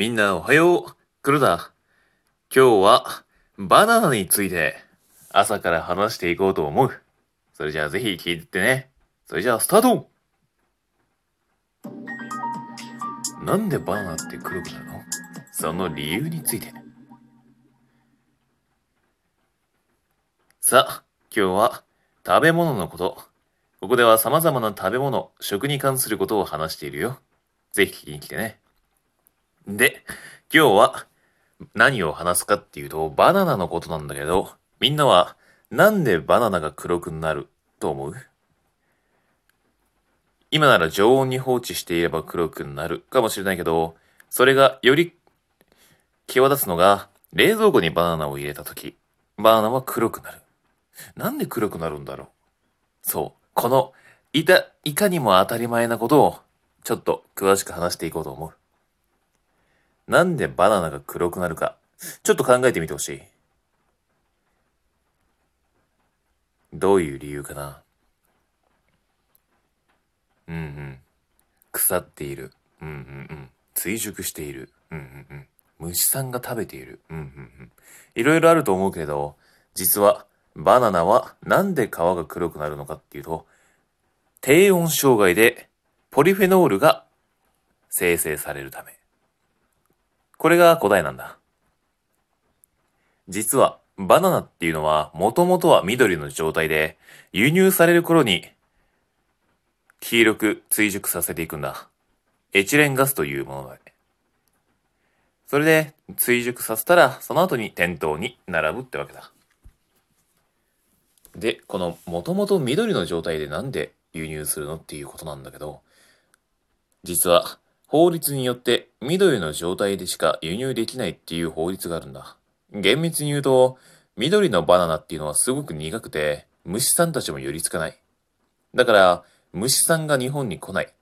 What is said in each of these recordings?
みんなおはよう。黒田。今日はバナナについて朝から話していこうと思う。それじゃあぜひ聞いてってね。それじゃあスタートなんでバナナって黒くなるの？その理由について。さあ、今日は食べ物のこと。ここでは様々な食べ物、食に関することを話しているよ。ぜひ聞きに来てね。で、今日は何を話すかっていうと、バナナのことなんだけど、みんなはなんでバナナが黒くなると思う？今なら常温に放置していれば黒くなるかもしれないけど、それがより際立つのが、冷蔵庫にバナナを入れたとき、バナナは黒くなる。なんで黒くなるんだろう？そう。この、いた、いかにも当たり前なことを、ちょっと詳しく話していこうと思う。なんでバナナが黒くなるか、ちょっと考えてみてほしい。どういう理由かなうんうん。腐っている。うんうんうん。追熟している。うんうんうん。虫さんが食べている。うんうんうん。いろいろあると思うけれど、実はバナナはなんで皮が黒くなるのかっていうと、低温障害でポリフェノールが生成されるため。これが答えなんだ。実はバナナっていうのはもともとは緑の状態で輸入される頃に黄色く追熟させていくんだ。エチレンガスというものだ。それで追熟させたらその後に店頭に並ぶってわけだ。で、このもともと緑の状態でなんで輸入するのっていうことなんだけど、実は法律によって緑の状態でしか輸入できないっていう法律があるんだ。厳密に言うと、緑のバナナっていうのはすごく苦くて、虫さんたちも寄りつかない。だから、虫さんが日本に来ない。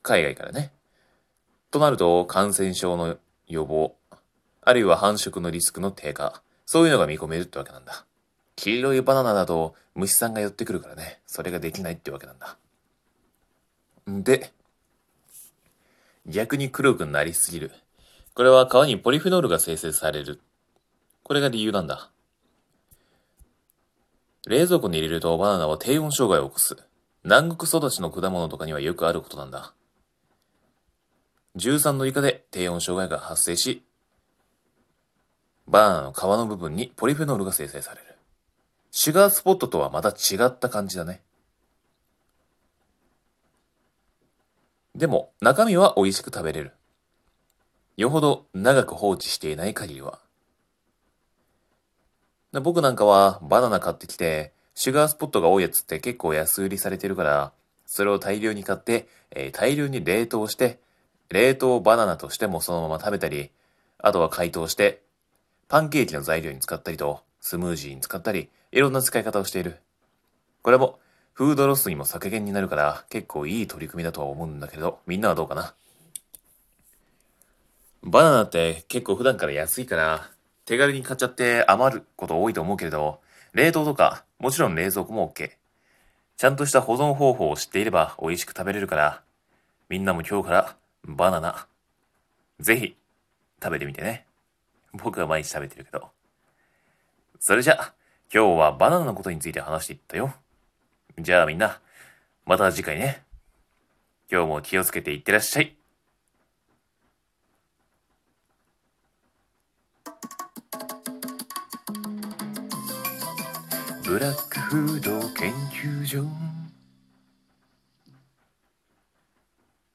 海外からね。となると、感染症の予防、あるいは繁殖のリスクの低下、そういうのが見込めるってわけなんだ。黄色いバナナだと虫さんが寄ってくるからね、それができないってわけなんだ。んで、逆に黒くなりすぎる。これは皮にポリフェノールが生成される。これが理由なんだ。冷蔵庫に入れるとバナナは低温障害を起こす。南国育ちの果物とかにはよくあることなんだ。13度以下で低温障害が発生し、バナナの皮の部分にポリフェノールが生成される。シュガースポットとはまた違った感じだね。でも、中身は美味しく食べれる。よほど長く放置していない限りは。僕なんかはバナナ買ってきて、シュガースポットが多いやつって結構安売りされてるから、それを大量に買って、えー大量に冷凍して、冷凍バナナとしてもそのまま食べたり、あとは解凍して、パンケーキの材料に使ったりと、スムージーに使ったり、いろんな使い方をしている。これも、フードロスにも削減になるから、結構いい取り組みだとは思うんだけど、みんなはどうかな？バナナって結構普段から安いから、手軽に買っちゃって余ること多いと思うけれど、冷凍とか、もちろん冷蔵庫も OK。ちゃんとした保存方法を知っていれば美味しく食べれるから、みんなも今日からバナナ、ぜひ食べてみてね。僕は毎日食べてるけど。それじゃ、今日はバナナのことについて話していったよ。じゃあみんな、また次回ね。今日も気をつけていってらっしゃい。ブラックフード研究所